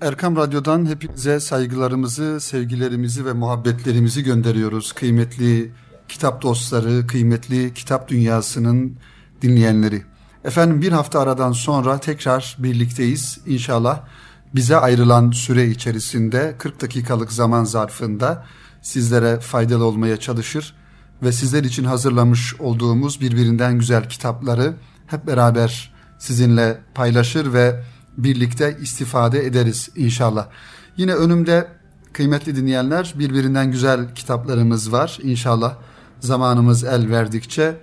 Erkam Radyo'dan hepinize saygılarımızı, sevgilerimizi ve muhabbetlerimizi gönderiyoruz. Kıymetli kitap dostları, kıymetli kitap dünyasının dinleyenleri. Efendim bir hafta aradan sonra tekrar birlikteyiz. İnşallah bize ayrılan süre içerisinde 40 dakikalık zaman zarfında sizlere faydalı olmaya çalışır ve sizler için hazırlamış olduğumuz birbirinden güzel kitapları hep beraber sizinle paylaşır ve birlikte istifade ederiz inşallah. Yine önümde kıymetli dinleyenler birbirinden güzel kitaplarımız var. İnşallah zamanımız el verdikçe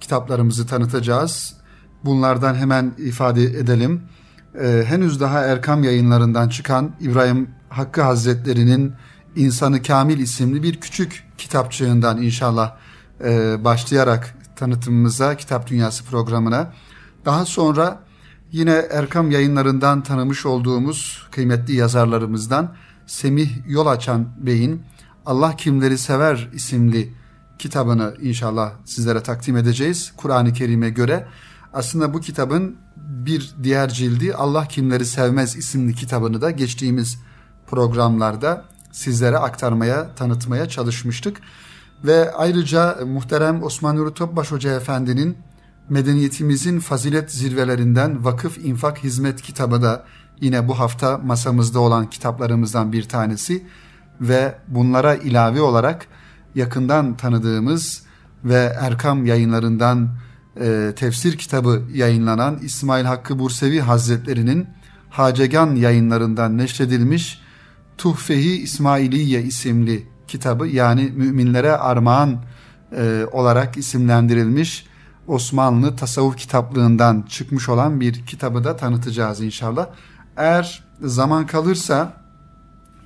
kitaplarımızı tanıtacağız. Bunlardan hemen ifade edelim. Ee, henüz daha Erkam yayınlarından çıkan İbrahim Hakkı Hazretleri'nin İnsanı Kamil isimli bir küçük kitapçığından inşallah e, başlayarak tanıtımımıza, Kitap Dünyası programına. Daha sonra Yine Erkam yayınlarından tanımış olduğumuz kıymetli yazarlarımızdan Semih Yolaçan Bey'in Allah Kimleri Sever isimli kitabını inşallah sizlere takdim edeceğiz. Kur'an-ı Kerim'e göre aslında bu kitabın bir diğer cildi Allah Kimleri Sevmez isimli kitabını da geçtiğimiz programlarda sizlere aktarmaya, tanıtmaya çalışmıştık. Ve ayrıca muhterem Osman Nuri Topbaş Hoca Efendi'nin medeniyetimizin fazilet zirvelerinden Vakıf İnfak Hizmet kitabı da yine bu hafta masamızda olan kitaplarımızdan bir tanesi ve bunlara ilave olarak yakından tanıdığımız ve Erkam yayınlarından e, tefsir kitabı yayınlanan İsmail Hakkı Bursevi Hazretleri'nin Hacegan yayınlarından neşredilmiş Tuhfehi İsmailiye isimli kitabı yani müminlere armağan e, olarak isimlendirilmiş Osmanlı tasavvuf kitaplığından çıkmış olan bir kitabı da tanıtacağız inşallah. Eğer zaman kalırsa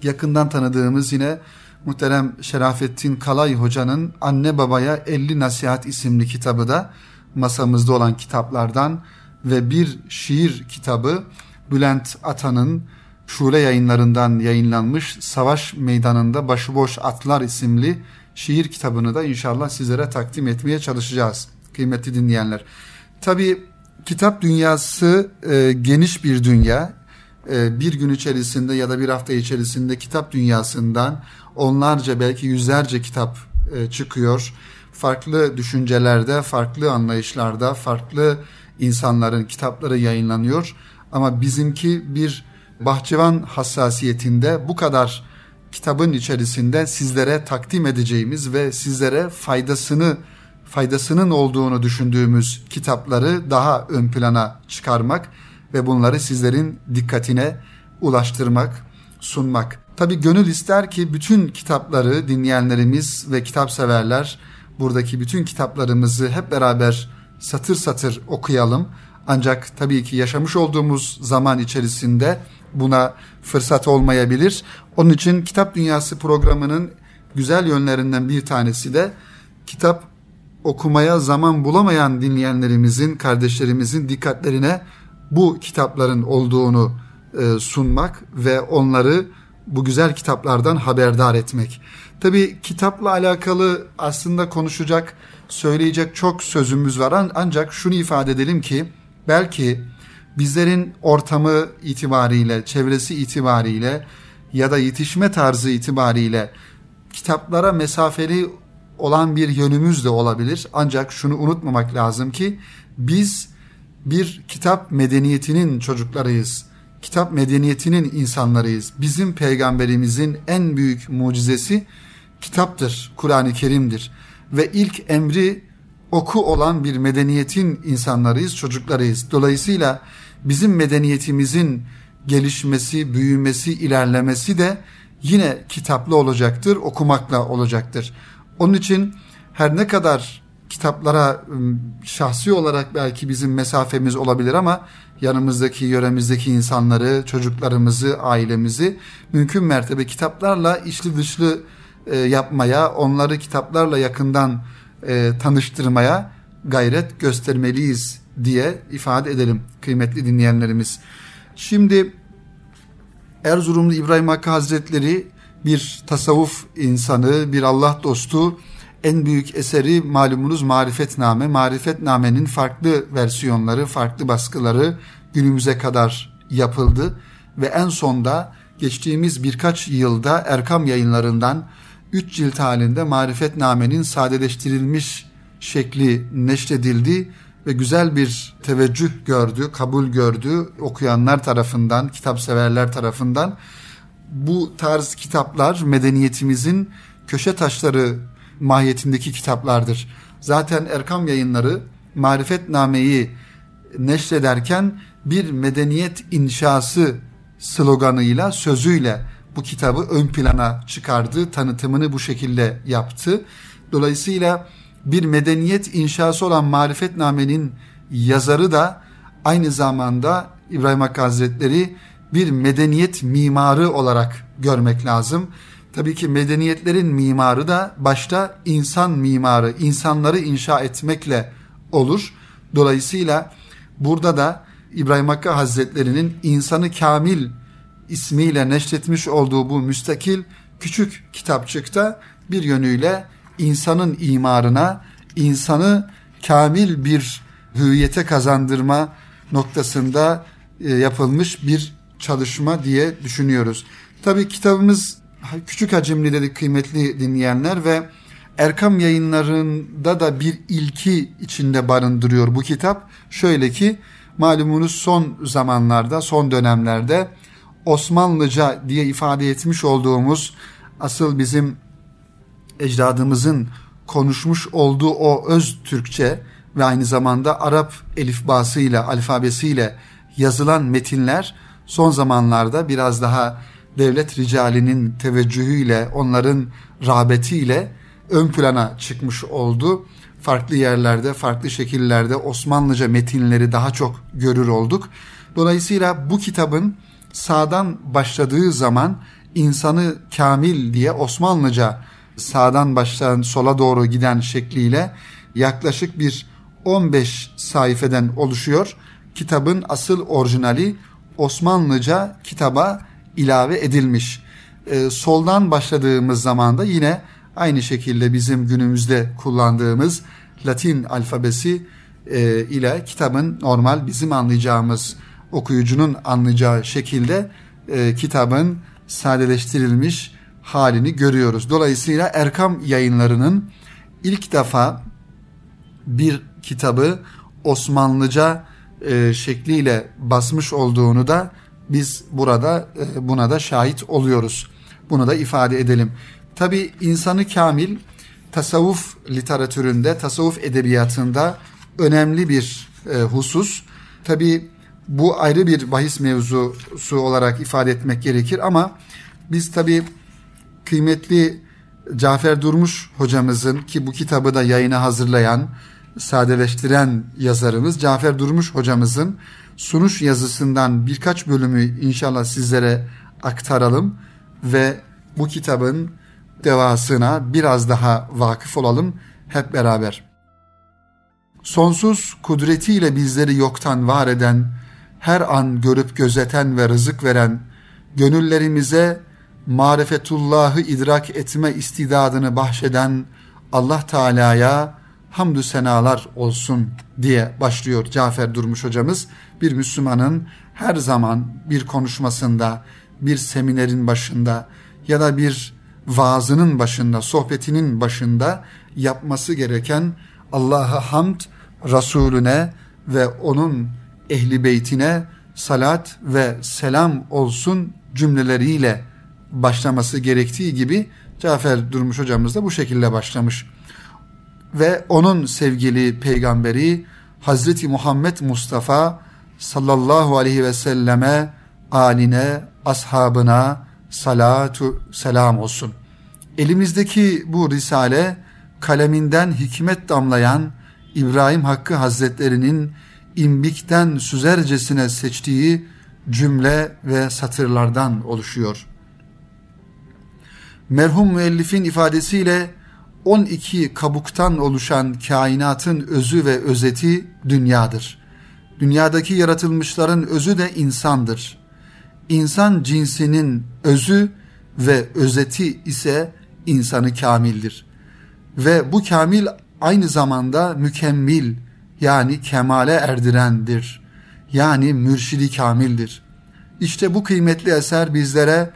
yakından tanıdığımız yine muhterem Şerafettin Kalay Hoca'nın Anne Babaya 50 Nasihat isimli kitabı da masamızda olan kitaplardan ve bir şiir kitabı Bülent Atan'ın Şule yayınlarından yayınlanmış Savaş Meydanında Başıboş Atlar isimli şiir kitabını da inşallah sizlere takdim etmeye çalışacağız kıymetli dinleyenler. Tabi kitap dünyası e, geniş bir dünya. E, bir gün içerisinde ya da bir hafta içerisinde kitap dünyasından onlarca belki yüzlerce kitap e, çıkıyor. Farklı düşüncelerde, farklı anlayışlarda, farklı insanların kitapları yayınlanıyor. Ama bizimki bir bahçıvan hassasiyetinde bu kadar kitabın içerisinde sizlere takdim edeceğimiz ve sizlere faydasını faydasının olduğunu düşündüğümüz kitapları daha ön plana çıkarmak ve bunları sizlerin dikkatine ulaştırmak, sunmak. Tabi gönül ister ki bütün kitapları dinleyenlerimiz ve kitap severler buradaki bütün kitaplarımızı hep beraber satır satır okuyalım. Ancak tabii ki yaşamış olduğumuz zaman içerisinde buna fırsat olmayabilir. Onun için Kitap Dünyası programının güzel yönlerinden bir tanesi de kitap okumaya zaman bulamayan dinleyenlerimizin, kardeşlerimizin dikkatlerine bu kitapların olduğunu e, sunmak ve onları bu güzel kitaplardan haberdar etmek. Tabi kitapla alakalı aslında konuşacak, söyleyecek çok sözümüz var ancak şunu ifade edelim ki belki bizlerin ortamı itibariyle, çevresi itibariyle ya da yetişme tarzı itibariyle kitaplara mesafeli olan bir yönümüz de olabilir. Ancak şunu unutmamak lazım ki biz bir kitap medeniyetinin çocuklarıyız. Kitap medeniyetinin insanlarıyız. Bizim peygamberimizin en büyük mucizesi kitaptır, Kur'an-ı Kerim'dir. Ve ilk emri oku olan bir medeniyetin insanlarıyız, çocuklarıyız. Dolayısıyla bizim medeniyetimizin gelişmesi, büyümesi, ilerlemesi de yine kitaplı olacaktır, okumakla olacaktır. Onun için her ne kadar kitaplara ıı, şahsi olarak belki bizim mesafemiz olabilir ama yanımızdaki, yöremizdeki insanları, çocuklarımızı, ailemizi mümkün mertebe kitaplarla içli dışlı e, yapmaya, onları kitaplarla yakından e, tanıştırmaya gayret göstermeliyiz diye ifade edelim kıymetli dinleyenlerimiz. Şimdi Erzurumlu İbrahim Hakkı Hazretleri bir tasavvuf insanı, bir Allah dostu en büyük eseri malumunuz Marifetname. Marifetname'nin farklı versiyonları, farklı baskıları günümüze kadar yapıldı ve en sonda geçtiğimiz birkaç yılda Erkam yayınlarından 3 cilt halinde Marifetname'nin sadeleştirilmiş şekli neşredildi ve güzel bir teveccüh gördü, kabul gördü okuyanlar tarafından, kitap severler tarafından. Bu tarz kitaplar medeniyetimizin köşe taşları mahiyetindeki kitaplardır. Zaten Erkam yayınları Marifetname'yi neşrederken bir medeniyet inşası sloganıyla, sözüyle bu kitabı ön plana çıkardı, tanıtımını bu şekilde yaptı. Dolayısıyla bir medeniyet inşası olan Marifetname'nin yazarı da aynı zamanda İbrahim Hakkı Hazretleri bir medeniyet mimarı olarak görmek lazım. Tabii ki medeniyetlerin mimarı da başta insan mimarı, insanları inşa etmekle olur. Dolayısıyla burada da İbrahim Hakkı Hazretleri'nin insanı kamil ismiyle neşretmiş olduğu bu müstakil küçük kitapçıkta bir yönüyle insanın imarına, insanı kamil bir hüviyete kazandırma noktasında e, yapılmış bir çalışma diye düşünüyoruz. Tabii kitabımız küçük hacimli dedik kıymetli dinleyenler ve Erkam yayınlarında da bir ilki içinde barındırıyor bu kitap. Şöyle ki malumunuz son zamanlarda, son dönemlerde Osmanlıca diye ifade etmiş olduğumuz asıl bizim ecdadımızın konuşmuş olduğu o öz Türkçe ve aynı zamanda Arap elifbasıyla, alfabesiyle yazılan metinler son zamanlarda biraz daha devlet ricalinin teveccühüyle, onların rağbetiyle ön plana çıkmış oldu. Farklı yerlerde, farklı şekillerde Osmanlıca metinleri daha çok görür olduk. Dolayısıyla bu kitabın sağdan başladığı zaman insanı kamil diye Osmanlıca sağdan başlayan sola doğru giden şekliyle yaklaşık bir 15 sayfeden oluşuyor. Kitabın asıl orijinali Osmanlıca kitaba ilave edilmiş. Ee, soldan başladığımız zaman da yine aynı şekilde bizim günümüzde kullandığımız Latin alfabesi e, ile kitabın normal bizim anlayacağımız okuyucunun anlayacağı şekilde e, kitabın sadeleştirilmiş halini görüyoruz. Dolayısıyla Erkam yayınlarının ilk defa bir kitabı Osmanlıca e, şekliyle basmış olduğunu da biz burada e, buna da şahit oluyoruz. Bunu da ifade edelim. Tabi insanı kamil tasavvuf literatüründe, tasavvuf edebiyatında önemli bir e, husus. Tabi bu ayrı bir bahis mevzusu olarak ifade etmek gerekir ama biz tabi kıymetli Cafer Durmuş hocamızın ki bu kitabı da yayına hazırlayan, sadeleştiren yazarımız Cafer Durmuş hocamızın sunuş yazısından birkaç bölümü inşallah sizlere aktaralım ve bu kitabın devasına biraz daha vakıf olalım hep beraber. Sonsuz kudretiyle bizleri yoktan var eden, her an görüp gözeten ve rızık veren, gönüllerimize marifetullahı idrak etme istidadını bahşeden Allah Teala'ya hamdü senalar olsun diye başlıyor Cafer Durmuş hocamız. Bir Müslümanın her zaman bir konuşmasında, bir seminerin başında ya da bir vaazının başında, sohbetinin başında yapması gereken Allah'a hamd, Resulüne ve onun ehli beytine salat ve selam olsun cümleleriyle başlaması gerektiği gibi Cafer Durmuş hocamız da bu şekilde başlamış. Ve onun sevgili peygamberi Hazreti Muhammed Mustafa sallallahu aleyhi ve selleme, aline, ashabına salatu selam olsun. Elimizdeki bu risale kaleminden hikmet damlayan İbrahim Hakkı Hazretlerinin imbikten süzercesine seçtiği cümle ve satırlardan oluşuyor. Merhum müellifin ifadesiyle 12 kabuktan oluşan kainatın özü ve özeti dünyadır. Dünyadaki yaratılmışların özü de insandır. İnsan cinsinin özü ve özeti ise insanı kamildir. Ve bu kamil aynı zamanda mükemmel yani kemale erdirendir. Yani mürşidi kamildir. İşte bu kıymetli eser bizlere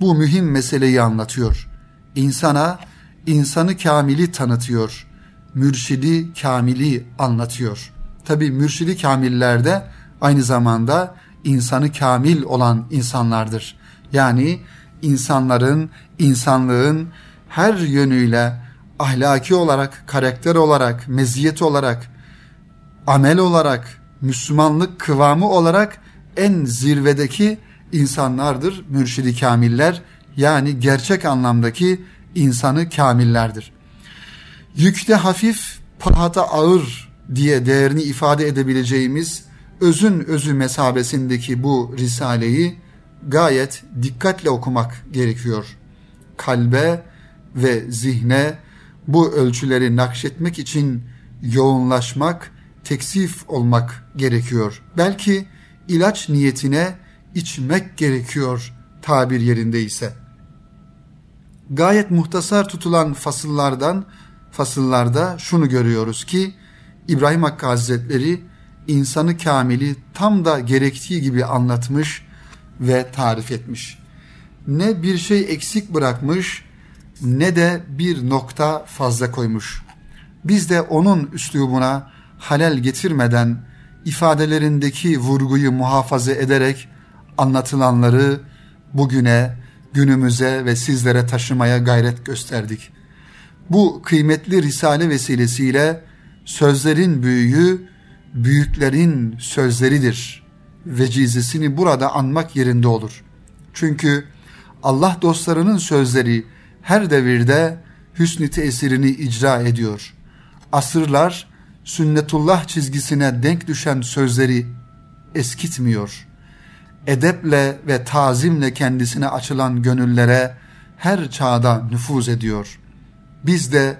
bu mühim meseleyi anlatıyor. İnsana insanı kamili tanıtıyor. Mürşidi kamili anlatıyor. Tabi mürşidi kamiller de aynı zamanda insanı kamil olan insanlardır. Yani insanların, insanlığın her yönüyle ahlaki olarak, karakter olarak, meziyet olarak, amel olarak, Müslümanlık kıvamı olarak en zirvedeki insanlardır mürşidi kamiller. Yani gerçek anlamdaki insanı kamillerdir. Yükte hafif, pahata ağır diye değerini ifade edebileceğimiz özün özü mesabesindeki bu risaleyi gayet dikkatle okumak gerekiyor. Kalbe ve zihne bu ölçüleri nakşetmek için yoğunlaşmak, teksif olmak gerekiyor. Belki ilaç niyetine içmek gerekiyor tabir yerinde ise. Gayet muhtasar tutulan fasıllardan fasıllarda şunu görüyoruz ki İbrahim Hakkı Hazretleri insanı kamili tam da gerektiği gibi anlatmış ve tarif etmiş. Ne bir şey eksik bırakmış ne de bir nokta fazla koymuş. Biz de onun üslubuna halel getirmeden ifadelerindeki vurguyu muhafaza ederek anlatılanları bugüne, günümüze ve sizlere taşımaya gayret gösterdik. Bu kıymetli risale vesilesiyle sözlerin büyüğü büyüklerin sözleridir. Vecizesini burada anmak yerinde olur. Çünkü Allah dostlarının sözleri her devirde hüsnü tesirini icra ediyor. Asırlar sünnetullah çizgisine denk düşen sözleri eskitmiyor. Edeple ve tazimle kendisine açılan gönüllere her çağda nüfuz ediyor. Biz de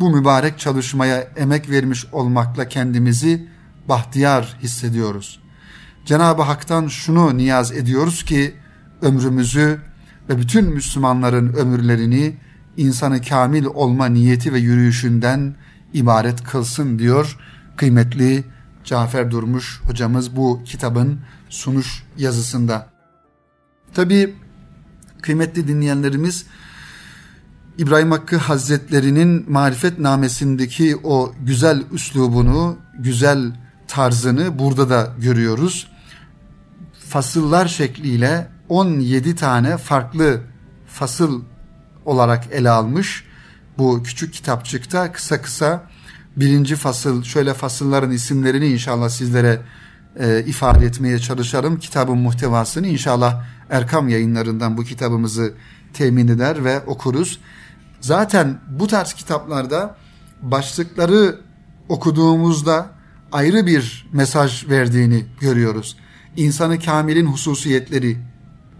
bu mübarek çalışmaya emek vermiş olmakla kendimizi bahtiyar hissediyoruz. Cenab-ı Hak'tan şunu niyaz ediyoruz ki ömrümüzü ve bütün Müslümanların ömürlerini insanı kamil olma niyeti ve yürüyüşünden ibaret kılsın diyor kıymetli Cafer Durmuş hocamız bu kitabın sunuş yazısında. Tabi kıymetli dinleyenlerimiz İbrahim Hakkı Hazretleri'nin marifet namesindeki o güzel üslubunu, güzel tarzını burada da görüyoruz. Fasıllar şekliyle 17 tane farklı fasıl olarak ele almış. Bu küçük kitapçıkta kısa kısa birinci fasıl şöyle fasılların isimlerini inşallah sizlere e, ifade etmeye çalışarım. Kitabın muhtevasını inşallah Erkam yayınlarından bu kitabımızı temin eder ve okuruz. Zaten bu tarz kitaplarda başlıkları okuduğumuzda ayrı bir mesaj verdiğini görüyoruz. İnsanı kamilin hususiyetleri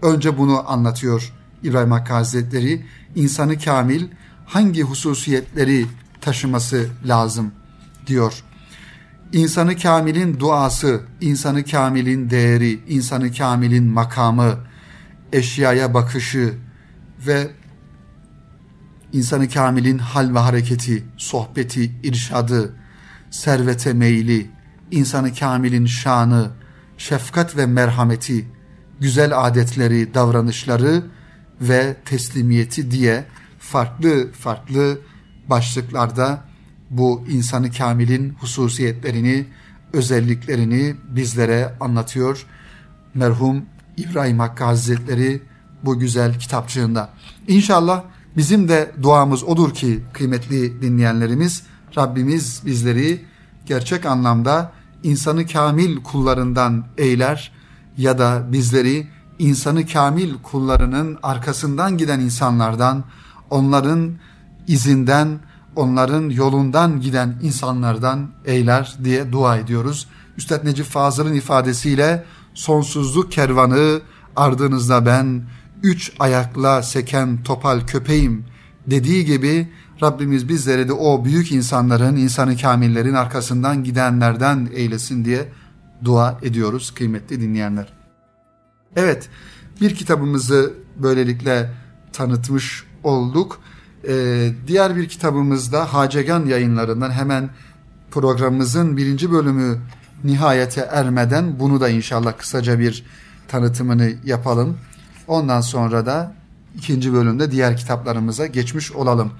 önce bunu anlatıyor İbrahim Hakkı Hazretleri. İnsanı kamil hangi hususiyetleri taşıması lazım diyor. İnsanı kamilin duası, insanı kamilin değeri, insanı kamilin makamı, eşyaya bakışı ve insanı kamilin hal ve hareketi, sohbeti, irşadı, servete meyli, insanı kamilin şanı, şefkat ve merhameti, güzel adetleri, davranışları ve teslimiyeti diye farklı farklı başlıklarda bu insanı kamilin hususiyetlerini, özelliklerini bizlere anlatıyor. Merhum İbrahim Hakkı Hazretleri bu güzel kitapçığında. İnşallah bizim de duamız odur ki kıymetli dinleyenlerimiz Rabbimiz bizleri gerçek anlamda insanı kamil kullarından eyler ya da bizleri insanı kamil kullarının arkasından giden insanlardan, onların izinden, onların yolundan giden insanlardan eyler diye dua ediyoruz. Üstad Necip Fazıl'ın ifadesiyle sonsuzluk kervanı ardınızda ben üç ayakla seken topal köpeğim dediği gibi Rabbimiz bizleri de o büyük insanların, insanı kamillerin arkasından gidenlerden eylesin diye dua ediyoruz kıymetli dinleyenler. Evet, bir kitabımızı böylelikle tanıtmış olduk. Ee, diğer bir kitabımızda Hacegan yayınlarından hemen programımızın birinci bölümü nihayete ermeden bunu da inşallah kısaca bir tanıtımını yapalım. Ondan sonra da ikinci bölümde diğer kitaplarımıza geçmiş olalım.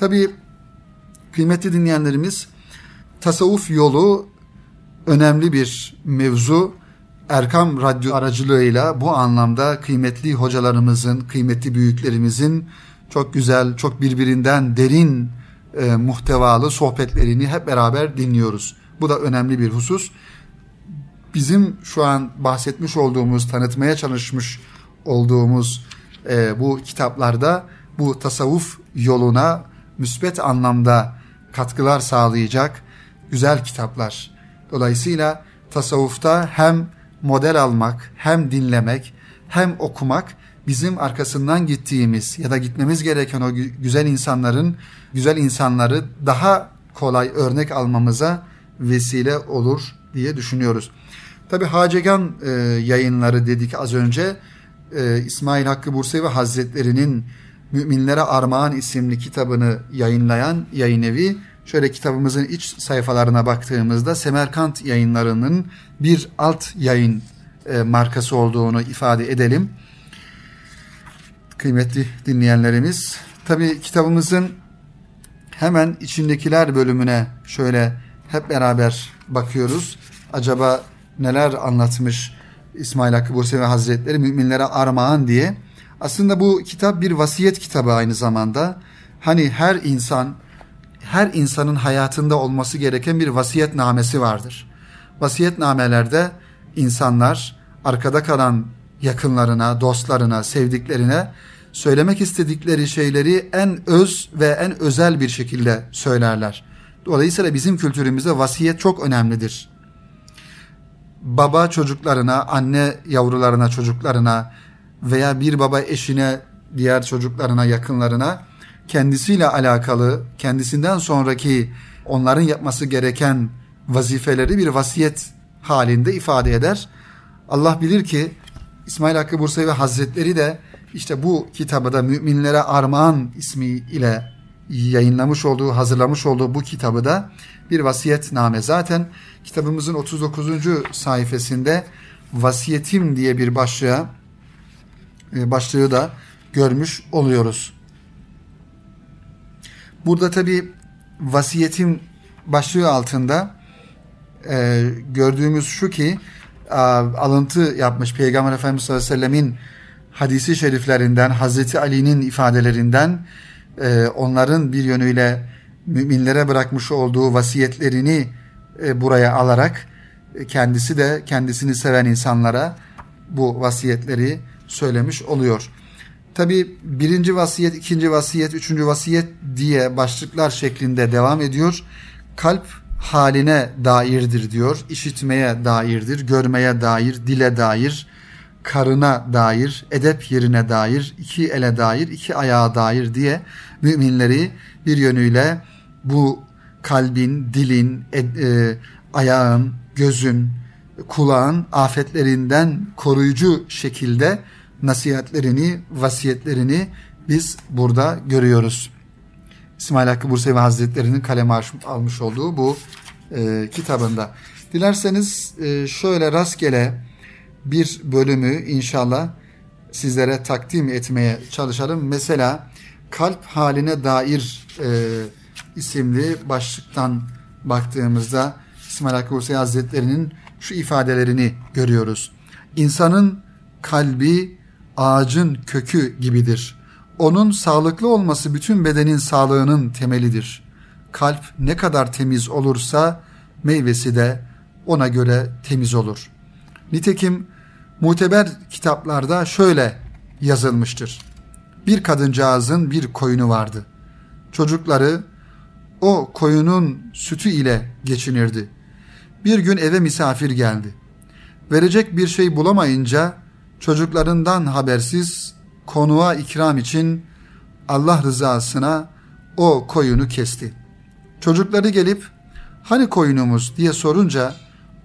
Tabii kıymetli dinleyenlerimiz tasavvuf yolu önemli bir mevzu. Erkam Radyo aracılığıyla bu anlamda kıymetli hocalarımızın, kıymetli büyüklerimizin çok güzel, çok birbirinden derin e, muhtevalı sohbetlerini hep beraber dinliyoruz. Bu da önemli bir husus. Bizim şu an bahsetmiş olduğumuz, tanıtmaya çalışmış olduğumuz e, bu kitaplarda bu tasavvuf yoluna müsbet anlamda katkılar sağlayacak güzel kitaplar. Dolayısıyla tasavvufta hem model almak, hem dinlemek, hem okumak bizim arkasından gittiğimiz ya da gitmemiz gereken o güzel insanların, güzel insanları daha kolay örnek almamıza vesile olur diye düşünüyoruz. Tabi Hacegan e, yayınları dedik az önce. E, İsmail Hakkı Bursevi Hazretleri'nin Müminlere Armağan isimli kitabını yayınlayan yayın evi şöyle kitabımızın iç sayfalarına baktığımızda Semerkant yayınlarının bir alt yayın e, markası olduğunu ifade edelim. Kıymetli dinleyenlerimiz, tabi kitabımızın hemen içindekiler bölümüne şöyle hep beraber bakıyoruz. Acaba neler anlatmış İsmail Hakkı Bursevi Hazretleri müminlere armağan diye. Aslında bu kitap bir vasiyet kitabı aynı zamanda. Hani her insan, her insanın hayatında olması gereken bir vasiyetnamesi vardır. Vasiyetnamelerde insanlar arkada kalan yakınlarına, dostlarına, sevdiklerine söylemek istedikleri şeyleri en öz ve en özel bir şekilde söylerler. Dolayısıyla bizim kültürümüzde vasiyet çok önemlidir. Baba çocuklarına, anne yavrularına, çocuklarına veya bir baba eşine, diğer çocuklarına, yakınlarına kendisiyle alakalı, kendisinden sonraki onların yapması gereken vazifeleri bir vasiyet halinde ifade eder. Allah bilir ki İsmail Hakkı Bursevi Hazretleri de işte bu kitabı da Müminlere Armağan ismi ile yayınlamış olduğu, hazırlamış olduğu bu kitabı da bir vasiyetname. Zaten kitabımızın 39. sayfasında vasiyetim diye bir başlığa e, başlığı da görmüş oluyoruz. Burada tabi vasiyetim başlığı altında e, gördüğümüz şu ki alıntı yapmış Peygamber Efendimiz sallallahu aleyhi ve sellemin hadisi şeriflerinden, Hazreti Ali'nin ifadelerinden e, onların bir yönüyle müminlere bırakmış olduğu vasiyetlerini e, buraya alarak e, kendisi de kendisini seven insanlara bu vasiyetleri söylemiş oluyor. Tabi birinci vasiyet, ikinci vasiyet, üçüncü vasiyet diye başlıklar şeklinde devam ediyor. Kalp haline dairdir diyor. İşitmeye dairdir, görmeye dair, dile dair, karına dair, edep yerine dair, iki ele dair, iki ayağa dair diye müminleri bir yönüyle bu kalbin, dilin, ed, e, ayağın, gözün, kulağın afetlerinden koruyucu şekilde nasihatlerini, vasiyetlerini biz burada görüyoruz. İsmail Hakkı Bursevi Hazretleri'nin kaleme almış olduğu bu e, kitabında. Dilerseniz e, şöyle rastgele bir bölümü inşallah sizlere takdim etmeye çalışalım. Mesela kalp haline dair e, isimli başlıktan baktığımızda İsmail Hakkı Bursevi Hazretleri'nin şu ifadelerini görüyoruz. İnsanın kalbi ağacın kökü gibidir. Onun sağlıklı olması bütün bedenin sağlığının temelidir. Kalp ne kadar temiz olursa meyvesi de ona göre temiz olur. Nitekim muteber kitaplarda şöyle yazılmıştır. Bir kadıncağızın bir koyunu vardı. Çocukları o koyunun sütü ile geçinirdi. Bir gün eve misafir geldi. Verecek bir şey bulamayınca çocuklarından habersiz konuğa ikram için Allah rızasına o koyunu kesti. Çocukları gelip hani koyunumuz diye sorunca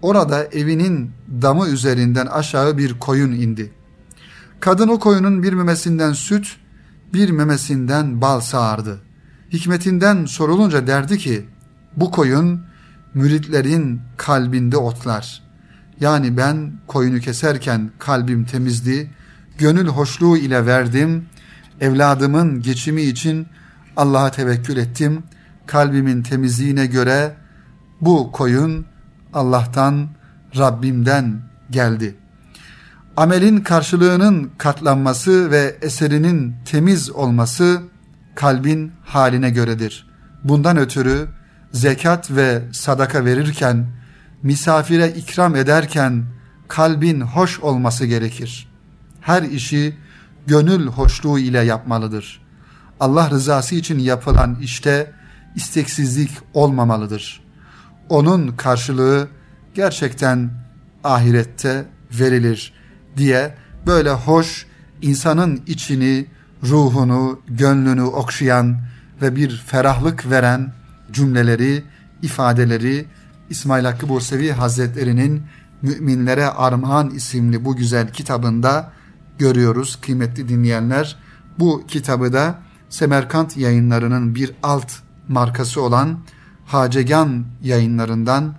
orada evinin damı üzerinden aşağı bir koyun indi. Kadın o koyunun bir memesinden süt, bir memesinden bal sağardı. Hikmetinden sorulunca derdi ki, bu koyun müritlerin kalbinde otlar. Yani ben koyunu keserken kalbim temizdi, gönül hoşluğu ile verdim, evladımın geçimi için Allah'a tevekkül ettim. Kalbimin temizliğine göre bu koyun Allah'tan, Rabbimden geldi. Amelin karşılığının katlanması ve eserinin temiz olması kalbin haline göredir. Bundan ötürü zekat ve sadaka verirken, misafire ikram ederken kalbin hoş olması gerekir. Her işi gönül hoşluğu ile yapmalıdır. Allah rızası için yapılan işte isteksizlik olmamalıdır. Onun karşılığı gerçekten ahirette verilir diye böyle hoş insanın içini, ruhunu, gönlünü okşayan ve bir ferahlık veren cümleleri, ifadeleri İsmail Hakkı Bursevi Hazretleri'nin Müminlere Armağan isimli bu güzel kitabında görüyoruz kıymetli dinleyenler. Bu kitabı da Semerkant yayınlarının bir alt markası olan Hacegan yayınlarından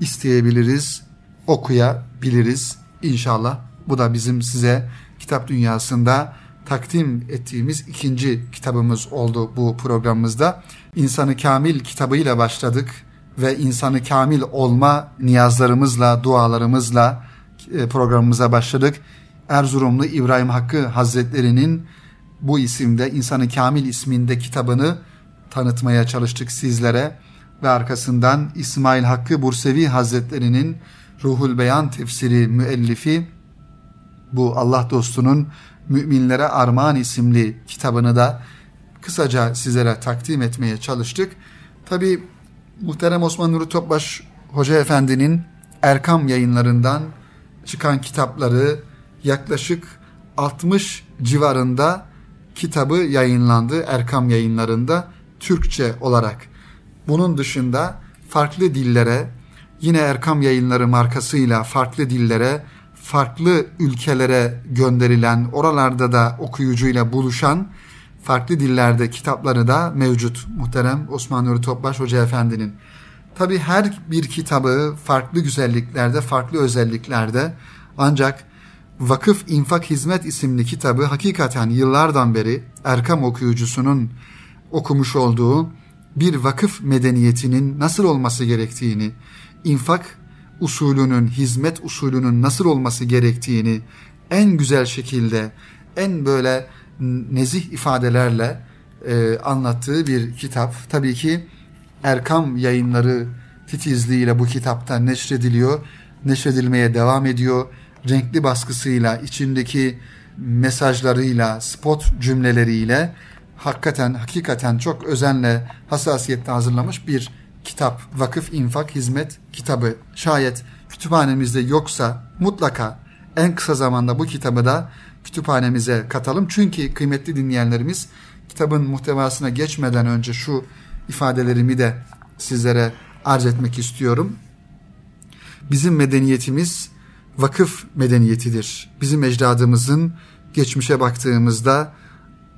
isteyebiliriz, okuyabiliriz inşallah. Bu da bizim size kitap dünyasında takdim ettiğimiz ikinci kitabımız oldu bu programımızda. İnsanı Kamil kitabıyla başladık ve insanı kamil olma niyazlarımızla, dualarımızla e, programımıza başladık. Erzurumlu İbrahim Hakkı Hazretleri'nin bu isimde İnsanı Kamil isminde kitabını tanıtmaya çalıştık sizlere ve arkasından İsmail Hakkı Bursevi Hazretleri'nin Ruhul Beyan tefsiri müellifi bu Allah dostunun Müminlere Armağan isimli kitabını da kısaca sizlere takdim etmeye çalıştık. Tabi muhterem Osman Nuri Topbaş Hoca Efendi'nin Erkam yayınlarından çıkan kitapları yaklaşık 60 civarında kitabı yayınlandı Erkam yayınlarında Türkçe olarak. Bunun dışında farklı dillere yine Erkam yayınları markasıyla farklı dillere farklı ülkelere gönderilen oralarda da okuyucuyla buluşan farklı dillerde kitapları da mevcut muhterem Osman Nuri Topbaş Hoca Efendi'nin. Tabi her bir kitabı farklı güzelliklerde, farklı özelliklerde ancak Vakıf İnfak Hizmet isimli kitabı hakikaten yıllardan beri Erkam okuyucusunun okumuş olduğu bir vakıf medeniyetinin nasıl olması gerektiğini, infak usulünün, hizmet usulünün nasıl olması gerektiğini en güzel şekilde, en böyle nezih ifadelerle e, anlattığı bir kitap. Tabii ki Erkam yayınları titizliğiyle bu kitapta neşrediliyor, neşredilmeye devam ediyor. Renkli baskısıyla, içindeki mesajlarıyla, spot cümleleriyle hakikaten hakikaten çok özenle hassasiyetle hazırlamış bir kitap. Vakıf infak hizmet kitabı. Şayet kütüphanemizde yoksa mutlaka en kısa zamanda bu kitabı da kütüphanemize katalım. Çünkü kıymetli dinleyenlerimiz kitabın muhtevasına geçmeden önce şu ifadelerimi de sizlere arz etmek istiyorum. Bizim medeniyetimiz vakıf medeniyetidir. Bizim ecdadımızın geçmişe baktığımızda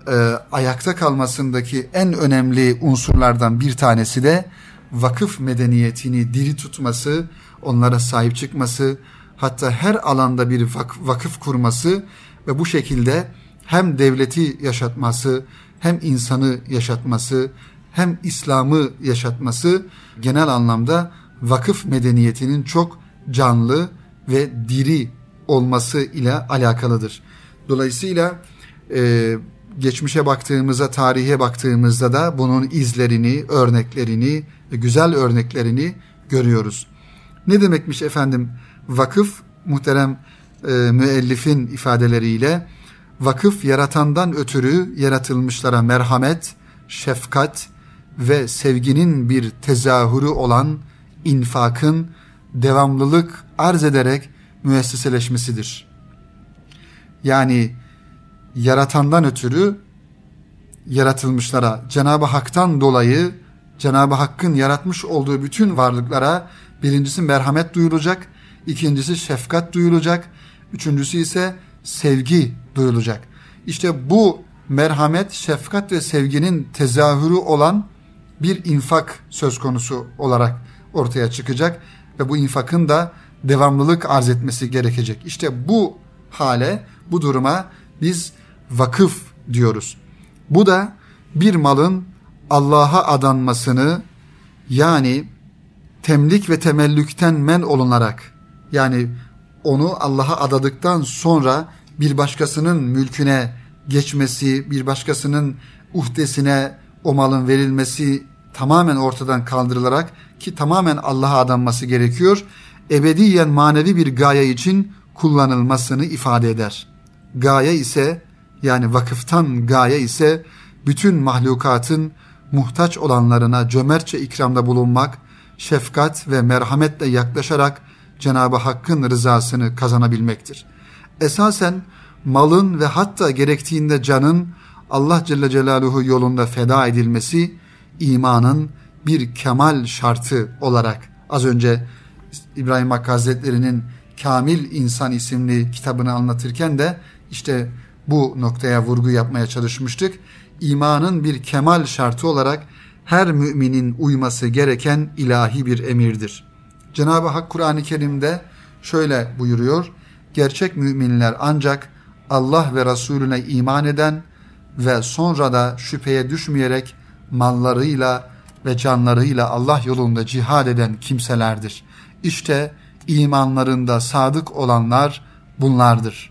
e, ayakta kalmasındaki en önemli unsurlardan bir tanesi de vakıf medeniyetini diri tutması, onlara sahip çıkması, hatta her alanda bir vakıf kurması ve bu şekilde hem devleti yaşatması, hem insanı yaşatması, hem İslam'ı yaşatması genel anlamda vakıf medeniyetinin çok canlı ve diri olması ile alakalıdır. Dolayısıyla e, geçmişe baktığımızda, tarihe baktığımızda da bunun izlerini, örneklerini, güzel örneklerini görüyoruz. Ne demekmiş efendim vakıf muhterem e, müellifin ifadeleriyle vakıf yaratandan ötürü yaratılmışlara merhamet, şefkat ve sevginin bir tezahürü olan infakın devamlılık arz ederek müesseseleşmesidir. Yani yaratandan ötürü yaratılmışlara Cenab-ı Hak'tan dolayı Cenab-ı Hakk'ın yaratmış olduğu bütün varlıklara birincisi merhamet duyulacak, ikincisi şefkat duyulacak, üçüncüsü ise sevgi duyulacak. İşte bu merhamet, şefkat ve sevginin tezahürü olan bir infak söz konusu olarak ortaya çıkacak ve bu infakın da devamlılık arz etmesi gerekecek. İşte bu hale, bu duruma biz vakıf diyoruz. Bu da bir malın Allah'a adanmasını yani temlik ve temellükten men olunarak yani onu Allah'a adadıktan sonra bir başkasının mülküne geçmesi, bir başkasının uhdesine o malın verilmesi tamamen ortadan kaldırılarak ki tamamen Allah'a adanması gerekiyor. Ebediyen manevi bir gaye için kullanılmasını ifade eder. Gaye ise yani vakıftan gaye ise bütün mahlukatın muhtaç olanlarına cömertçe ikramda bulunmak, şefkat ve merhametle yaklaşarak Cenab-ı Hakk'ın rızasını kazanabilmektir. Esasen malın ve hatta gerektiğinde canın Allah Celle Celaluhu yolunda feda edilmesi imanın bir kemal şartı olarak az önce İbrahim Hakkı Hazretleri'nin Kamil İnsan isimli kitabını anlatırken de işte bu noktaya vurgu yapmaya çalışmıştık. İmanın bir kemal şartı olarak her müminin uyması gereken ilahi bir emirdir. Cenab-ı Hak Kur'an-ı Kerim'de şöyle buyuruyor. Gerçek müminler ancak Allah ve Resulüne iman eden ve sonra da şüpheye düşmeyerek mallarıyla ve canlarıyla Allah yolunda cihad eden kimselerdir. İşte imanlarında sadık olanlar bunlardır.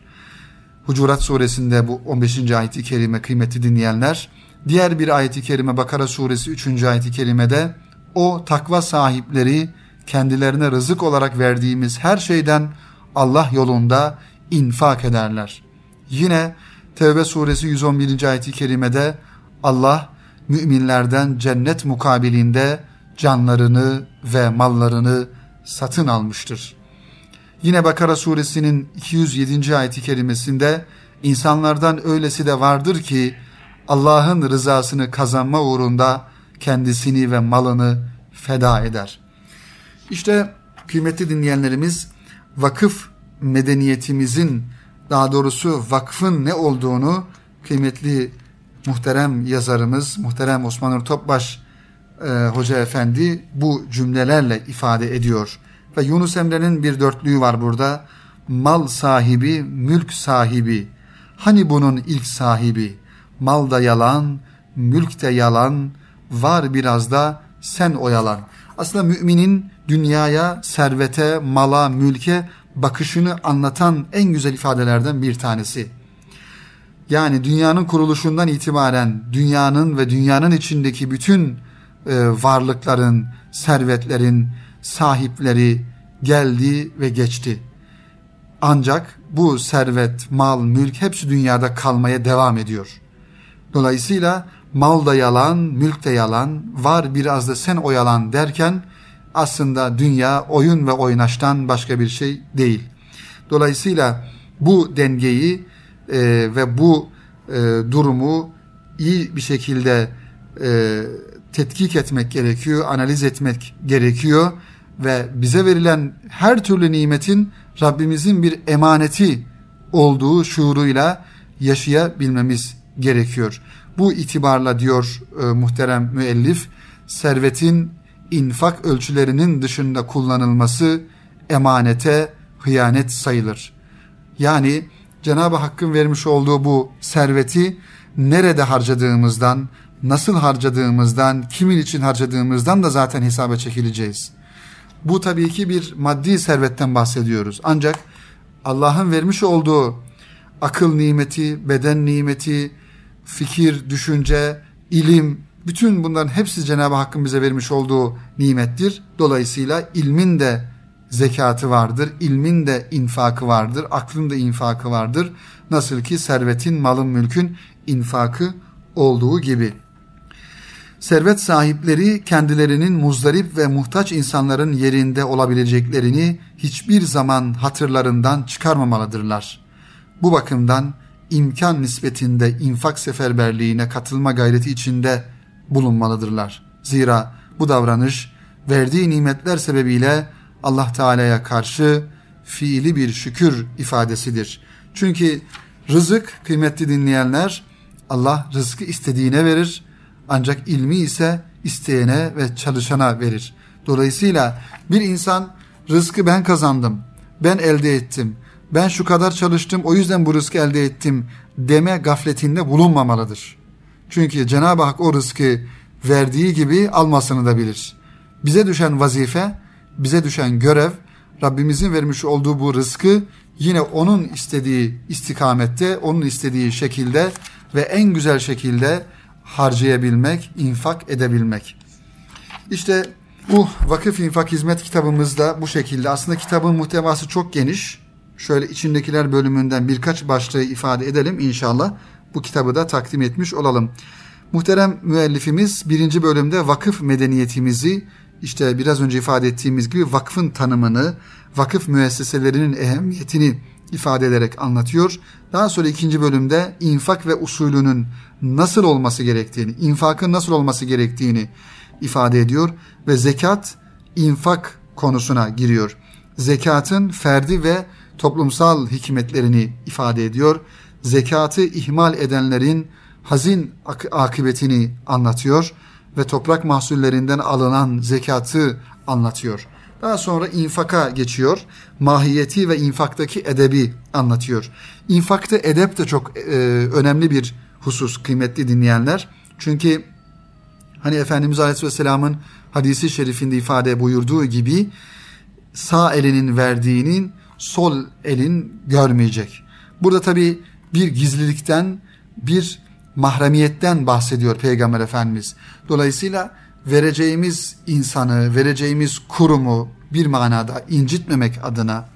Hucurat suresinde bu 15. ayeti kerime kıymeti dinleyenler, diğer bir ayeti kerime Bakara suresi 3. ayeti kerimede o takva sahipleri kendilerine rızık olarak verdiğimiz her şeyden Allah yolunda infak ederler. Yine Tevbe suresi 111. ayeti kerimede Allah müminlerden cennet mukabilinde canlarını ve mallarını satın almıştır. Yine Bakara suresinin 207. ayeti kerimesinde insanlardan öylesi de vardır ki Allah'ın rızasını kazanma uğrunda kendisini ve malını feda eder. İşte kıymetli dinleyenlerimiz vakıf medeniyetimizin daha doğrusu vakfın ne olduğunu kıymetli muhterem yazarımız, muhterem Osman Nur Topbaş e, Hoca Efendi bu cümlelerle ifade ediyor. Ve Yunus Emre'nin bir dörtlüğü var burada. Mal sahibi, mülk sahibi. Hani bunun ilk sahibi? Mal da yalan, mülk de yalan, var biraz da sen oyalan. Aslında müminin dünyaya, servete, mala, mülke bakışını anlatan en güzel ifadelerden bir tanesi. Yani dünyanın kuruluşundan itibaren dünyanın ve dünyanın içindeki bütün e, varlıkların, servetlerin sahipleri geldi ve geçti. Ancak bu servet, mal, mülk hepsi dünyada kalmaya devam ediyor. Dolayısıyla mal da yalan, mülk de yalan, var biraz da sen oyalan derken aslında dünya oyun ve oynaştan başka bir şey değil. Dolayısıyla bu dengeyi e, ve bu e, durumu iyi bir şekilde e, tetkik etmek gerekiyor, analiz etmek gerekiyor ve bize verilen her türlü nimetin Rabbimizin bir emaneti olduğu şuuruyla yaşayabilmemiz gerekiyor. Bu itibarla diyor e, muhterem müellif, servetin infak ölçülerinin dışında kullanılması emanete hıyanet sayılır. Yani Cenab-ı Hakk'ın vermiş olduğu bu serveti nerede harcadığımızdan, nasıl harcadığımızdan, kimin için harcadığımızdan da zaten hesaba çekileceğiz. Bu tabii ki bir maddi servetten bahsediyoruz. Ancak Allah'ın vermiş olduğu akıl nimeti, beden nimeti, fikir, düşünce, ilim, bütün bunların hepsi Cenab-ı Hakk'ın bize vermiş olduğu nimettir. Dolayısıyla ilmin de zekatı vardır, ilmin de infakı vardır, aklın da infakı vardır. Nasıl ki servetin, malın, mülkün infakı olduğu gibi. Servet sahipleri kendilerinin muzdarip ve muhtaç insanların yerinde olabileceklerini hiçbir zaman hatırlarından çıkarmamalıdırlar. Bu bakımdan imkan nispetinde infak seferberliğine katılma gayreti içinde bulunmalıdırlar. Zira bu davranış verdiği nimetler sebebiyle Allah Teala'ya karşı fiili bir şükür ifadesidir. Çünkü rızık kıymetli dinleyenler Allah rızkı istediğine verir ancak ilmi ise isteyene ve çalışana verir. Dolayısıyla bir insan rızkı ben kazandım, ben elde ettim, ben şu kadar çalıştım o yüzden bu rızkı elde ettim deme gafletinde bulunmamalıdır. Çünkü Cenab-ı Hak o rızkı verdiği gibi almasını da bilir. Bize düşen vazife, bize düşen görev, Rabbimizin vermiş olduğu bu rızkı yine onun istediği istikamette, onun istediği şekilde ve en güzel şekilde harcayabilmek, infak edebilmek. İşte bu vakıf infak hizmet kitabımızda bu şekilde. Aslında kitabın muhtevası çok geniş. Şöyle içindekiler bölümünden birkaç başlığı ifade edelim inşallah. Bu kitabı da takdim etmiş olalım. Muhterem müellifimiz birinci bölümde vakıf medeniyetimizi işte biraz önce ifade ettiğimiz gibi vakfın tanımını, vakıf müesseselerinin ehemmiyetini ifade ederek anlatıyor. Daha sonra ikinci bölümde infak ve usulünün nasıl olması gerektiğini, infakın nasıl olması gerektiğini ifade ediyor ve zekat infak konusuna giriyor. Zekatın ferdi ve toplumsal hikmetlerini ifade ediyor. Zekatı ihmal edenlerin hazin ak- akıbetini anlatıyor ve toprak mahsullerinden alınan zekatı anlatıyor. Daha sonra infaka geçiyor. Mahiyeti ve infaktaki edebi anlatıyor. İnfakta edep de çok e, önemli bir husus kıymetli dinleyenler. Çünkü hani Efendimiz Aleyhisselam'ın hadisi şerifinde ifade buyurduğu gibi sağ elinin verdiğinin sol elin görmeyecek. Burada tabi bir gizlilikten bir mahremiyetten bahsediyor Peygamber Efendimiz. Dolayısıyla vereceğimiz insanı, vereceğimiz kurumu bir manada incitmemek adına,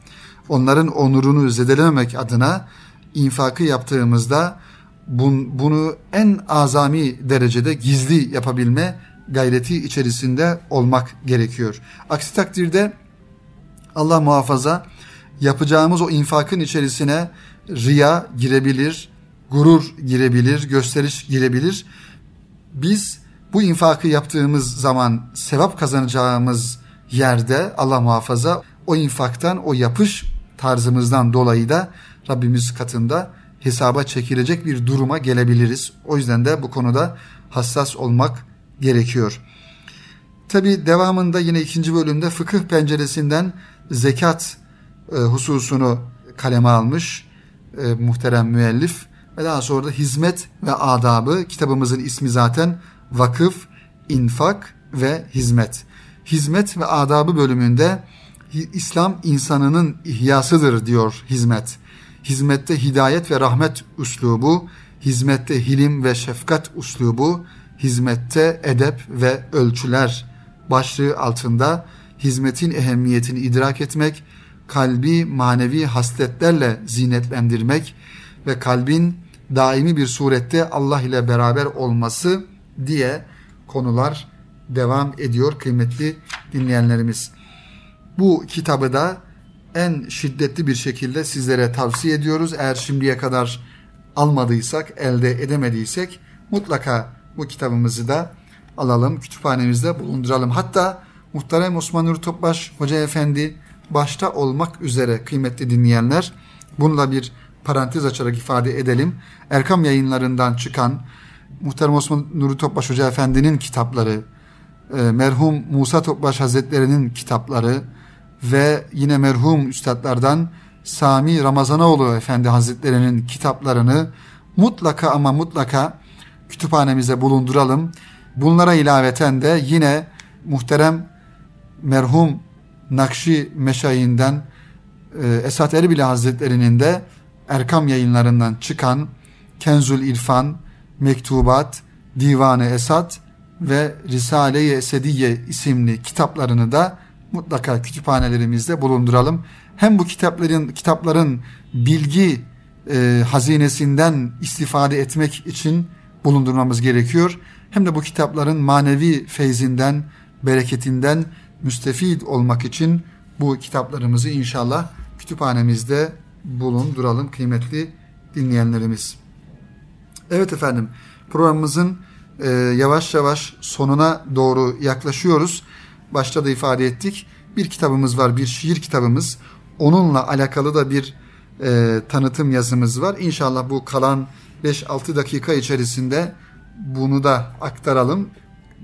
onların onurunu zedelememek adına infakı yaptığımızda bun, bunu en azami derecede gizli yapabilme gayreti içerisinde olmak gerekiyor. Aksi takdirde Allah muhafaza yapacağımız o infakın içerisine riya girebilir, gurur girebilir, gösteriş girebilir. Biz bu infakı yaptığımız zaman sevap kazanacağımız yerde Allah muhafaza o infaktan, o yapış tarzımızdan dolayı da Rabbimiz katında hesaba çekilecek bir duruma gelebiliriz. O yüzden de bu konuda hassas olmak gerekiyor. Tabi devamında yine ikinci bölümde fıkıh penceresinden zekat e, hususunu kaleme almış e, muhterem müellif ve daha sonra da hizmet ve adabı kitabımızın ismi zaten vakıf, infak ve hizmet. Hizmet ve adabı bölümünde İslam insanının ihyasıdır diyor hizmet. Hizmette hidayet ve rahmet uslubu, hizmette hilim ve şefkat uslubu, hizmette edep ve ölçüler başlığı altında hizmetin ehemmiyetini idrak etmek, kalbi manevi hasletlerle zinetlendirmek ve kalbin daimi bir surette Allah ile beraber olması diye konular devam ediyor kıymetli dinleyenlerimiz. Bu kitabı da en şiddetli bir şekilde sizlere tavsiye ediyoruz. Eğer şimdiye kadar almadıysak, elde edemediysek mutlaka bu kitabımızı da alalım, kütüphanemizde bulunduralım. Hatta Muhterem Osman Nuri Topbaş Hoca Efendi başta olmak üzere kıymetli dinleyenler bununla bir parantez açarak ifade edelim. Erkam yayınlarından çıkan Muhterem Osman Nuri Topbaş Hoca Efendi'nin kitapları, e, merhum Musa Topbaş Hazretleri'nin kitapları ve yine merhum üstadlardan Sami Ramazanoğlu Efendi Hazretleri'nin kitaplarını mutlaka ama mutlaka kütüphanemize bulunduralım. Bunlara ilaveten de yine muhterem merhum Nakşi Meşayinden e, Esat Erbil Hazretleri'nin de Erkam yayınlarından çıkan Kenzul İrfan, Mektubat, Divanı Esat ve Risale-i Esediye isimli kitaplarını da mutlaka kütüphanelerimizde bulunduralım. Hem bu kitapların kitapların bilgi e, hazinesinden istifade etmek için bulundurmamız gerekiyor. Hem de bu kitapların manevi feyzinden, bereketinden müstefid olmak için bu kitaplarımızı inşallah kütüphanemizde bulunduralım kıymetli dinleyenlerimiz. Evet efendim programımızın e, yavaş yavaş sonuna doğru yaklaşıyoruz. Başta da ifade ettik. Bir kitabımız var, bir şiir kitabımız. Onunla alakalı da bir e, tanıtım yazımız var. İnşallah bu kalan 5-6 dakika içerisinde bunu da aktaralım.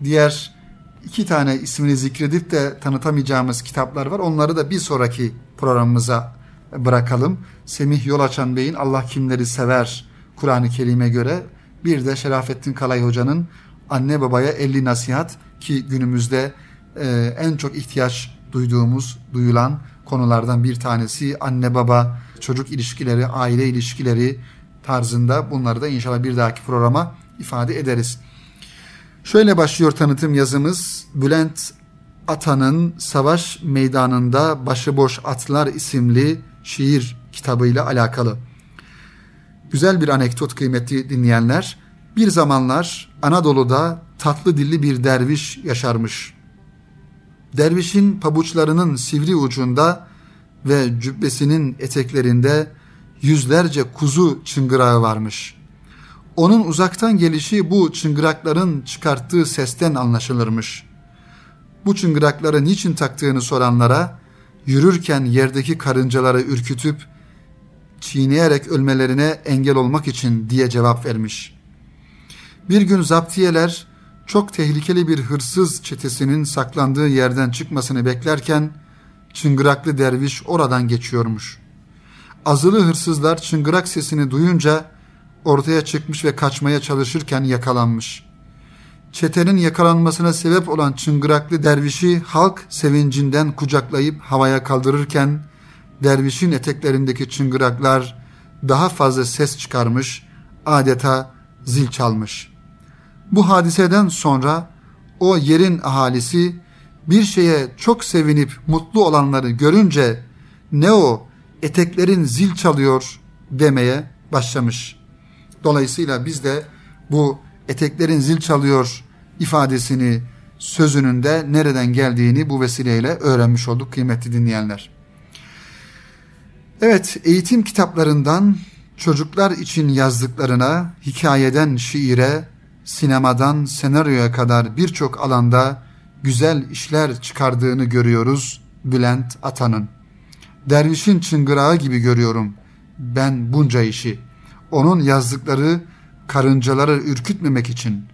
Diğer iki tane ismini zikredip de tanıtamayacağımız kitaplar var. Onları da bir sonraki programımıza bırakalım. Semih Yolaçan Bey'in Allah Kimleri Sever Kur'an-ı Kerim'e göre bir de Şerafettin Kalay Hoca'nın Anne Babaya 50 Nasihat ki günümüzde e, en çok ihtiyaç duyduğumuz, duyulan konulardan bir tanesi anne baba, çocuk ilişkileri, aile ilişkileri tarzında bunları da inşallah bir dahaki programa ifade ederiz. Şöyle başlıyor tanıtım yazımız. Bülent Atan'ın Savaş Meydanında Başıboş Atlar isimli şiir kitabıyla alakalı. Güzel bir anekdot kıymetli dinleyenler. Bir zamanlar Anadolu'da tatlı dilli bir derviş yaşarmış. Dervişin pabuçlarının sivri ucunda ve cübbesinin eteklerinde yüzlerce kuzu çıngırağı varmış. Onun uzaktan gelişi bu çıngırakların çıkarttığı sesten anlaşılırmış. Bu çıngırakları niçin taktığını soranlara yürürken yerdeki karıncaları ürkütüp çiğneyerek ölmelerine engel olmak için diye cevap vermiş. Bir gün zaptiyeler çok tehlikeli bir hırsız çetesinin saklandığı yerden çıkmasını beklerken çıngıraklı derviş oradan geçiyormuş. Azılı hırsızlar çıngırak sesini duyunca ortaya çıkmış ve kaçmaya çalışırken yakalanmış. Çetenin yakalanmasına sebep olan çıngıraklı dervişi halk sevincinden kucaklayıp havaya kaldırırken dervişin eteklerindeki çıngıraklar daha fazla ses çıkarmış, adeta zil çalmış. Bu hadiseden sonra o yerin ahalisi bir şeye çok sevinip mutlu olanları görünce ne o eteklerin zil çalıyor demeye başlamış. Dolayısıyla biz de bu eteklerin zil çalıyor ifadesini sözünün de nereden geldiğini bu vesileyle öğrenmiş olduk kıymetli dinleyenler. Evet eğitim kitaplarından çocuklar için yazdıklarına, hikayeden şiire, sinemadan senaryoya kadar birçok alanda güzel işler çıkardığını görüyoruz Bülent Atan'ın. Dervişin çıngırağı gibi görüyorum ben bunca işi. Onun yazdıkları karıncaları ürkütmemek için,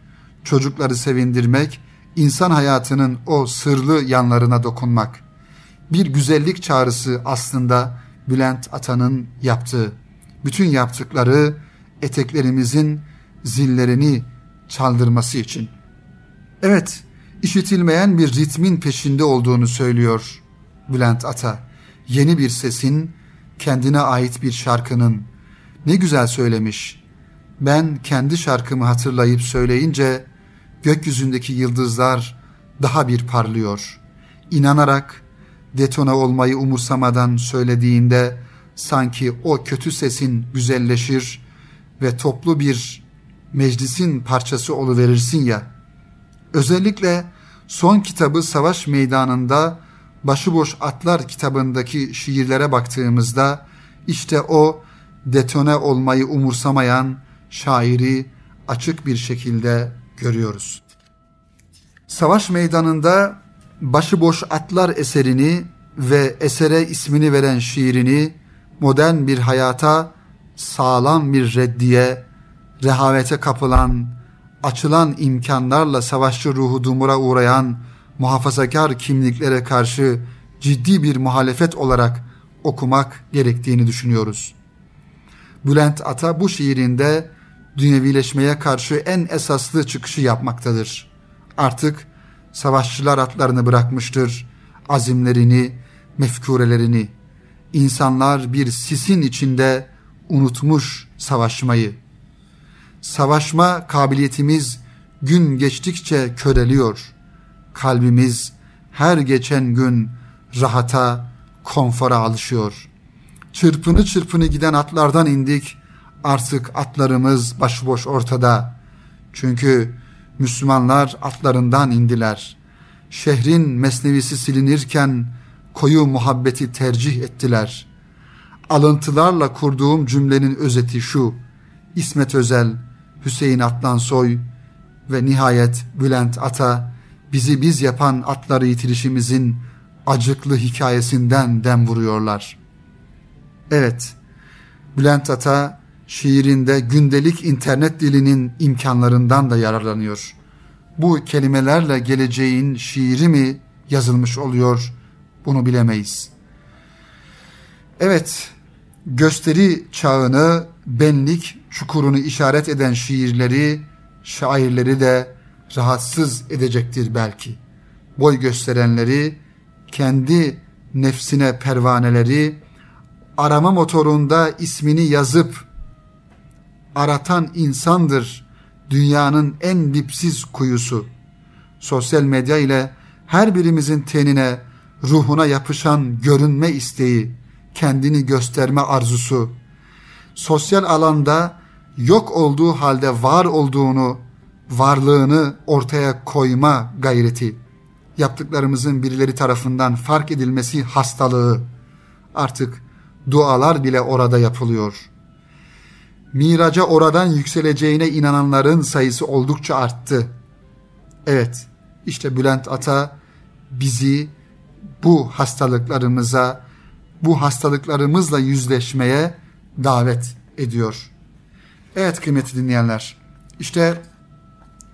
çocukları sevindirmek, insan hayatının o sırlı yanlarına dokunmak. Bir güzellik çağrısı aslında Bülent Atan'ın yaptığı. Bütün yaptıkları eteklerimizin zillerini çaldırması için. Evet, işitilmeyen bir ritmin peşinde olduğunu söylüyor Bülent Ata. Yeni bir sesin, kendine ait bir şarkının. Ne güzel söylemiş. Ben kendi şarkımı hatırlayıp söyleyince gökyüzündeki yıldızlar daha bir parlıyor. İnanarak detone olmayı umursamadan söylediğinde sanki o kötü sesin güzelleşir ve toplu bir meclisin parçası oluverirsin ya. Özellikle son kitabı Savaş Meydanında Başıboş Atlar kitabındaki şiirlere baktığımızda işte o detone olmayı umursamayan şairi açık bir şekilde görüyoruz. Savaş meydanında Başıboş Atlar eserini ve esere ismini veren şiirini modern bir hayata sağlam bir reddiye, rehavete kapılan, açılan imkanlarla savaşçı ruhu dumura uğrayan muhafazakar kimliklere karşı ciddi bir muhalefet olarak okumak gerektiğini düşünüyoruz. Bülent Ata bu şiirinde dünyevileşmeye karşı en esaslı çıkışı yapmaktadır. Artık savaşçılar atlarını bırakmıştır, azimlerini, mefkurelerini. İnsanlar bir sisin içinde unutmuş savaşmayı. Savaşma kabiliyetimiz gün geçtikçe köreliyor. Kalbimiz her geçen gün rahata, konfora alışıyor. Çırpını çırpını giden atlardan indik. Artık atlarımız başıboş ortada. Çünkü Müslümanlar atlarından indiler. Şehrin mesnevisi silinirken koyu muhabbeti tercih ettiler. Alıntılarla kurduğum cümlenin özeti şu. İsmet Özel, Hüseyin Atlansoy ve nihayet Bülent Ata bizi biz yapan atları yitirişimizin acıklı hikayesinden dem vuruyorlar. Evet, Bülent Ata şiirinde gündelik internet dilinin imkanlarından da yararlanıyor. bu kelimelerle geleceğin şiiri mi yazılmış oluyor bunu bilemeyiz. Evet, gösteri çağını, benlik çukurunu işaret eden şiirleri, şairleri de rahatsız edecektir belki. Boy gösterenleri, kendi nefsine pervaneleri, arama motorunda ismini yazıp aratan insandır dünyanın en dipsiz kuyusu. Sosyal medya ile her birimizin tenine, ruhuna yapışan görünme isteği, kendini gösterme arzusu, sosyal alanda yok olduğu halde var olduğunu, varlığını ortaya koyma gayreti, yaptıklarımızın birileri tarafından fark edilmesi hastalığı, artık dualar bile orada yapılıyor. Miraca oradan yükseleceğine inananların sayısı oldukça arttı. Evet, işte Bülent Ata bizi bu hastalıklarımıza, bu hastalıklarımızla yüzleşmeye davet ediyor. Evet kıymetli dinleyenler, işte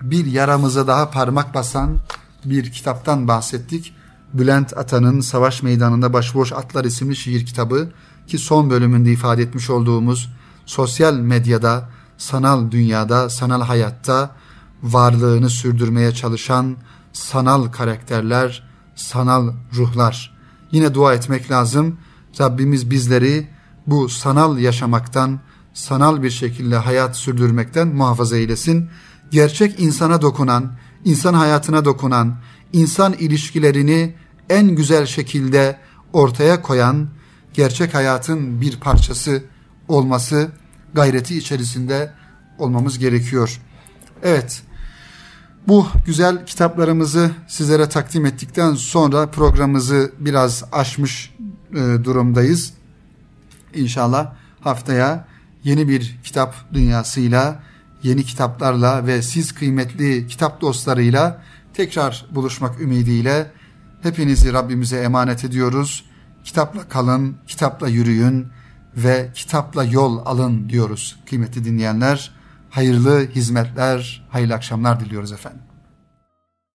bir yaramıza daha parmak basan bir kitaptan bahsettik. Bülent Atan'ın Savaş Meydanında Başboş Atlar isimli şiir kitabı ki son bölümünde ifade etmiş olduğumuz sosyal medyada, sanal dünyada, sanal hayatta varlığını sürdürmeye çalışan sanal karakterler, sanal ruhlar. Yine dua etmek lazım. Rabbimiz bizleri bu sanal yaşamaktan, sanal bir şekilde hayat sürdürmekten muhafaza eylesin. Gerçek insana dokunan, insan hayatına dokunan, insan ilişkilerini en güzel şekilde ortaya koyan, gerçek hayatın bir parçası olması gayreti içerisinde olmamız gerekiyor. Evet, bu güzel kitaplarımızı sizlere takdim ettikten sonra programımızı biraz aşmış e, durumdayız. İnşallah haftaya yeni bir kitap dünyasıyla, yeni kitaplarla ve siz kıymetli kitap dostlarıyla tekrar buluşmak ümidiyle hepinizi Rabbimize emanet ediyoruz. Kitapla kalın, kitapla yürüyün ve kitapla yol alın diyoruz kıymetli dinleyenler. Hayırlı hizmetler, hayırlı akşamlar diliyoruz efendim.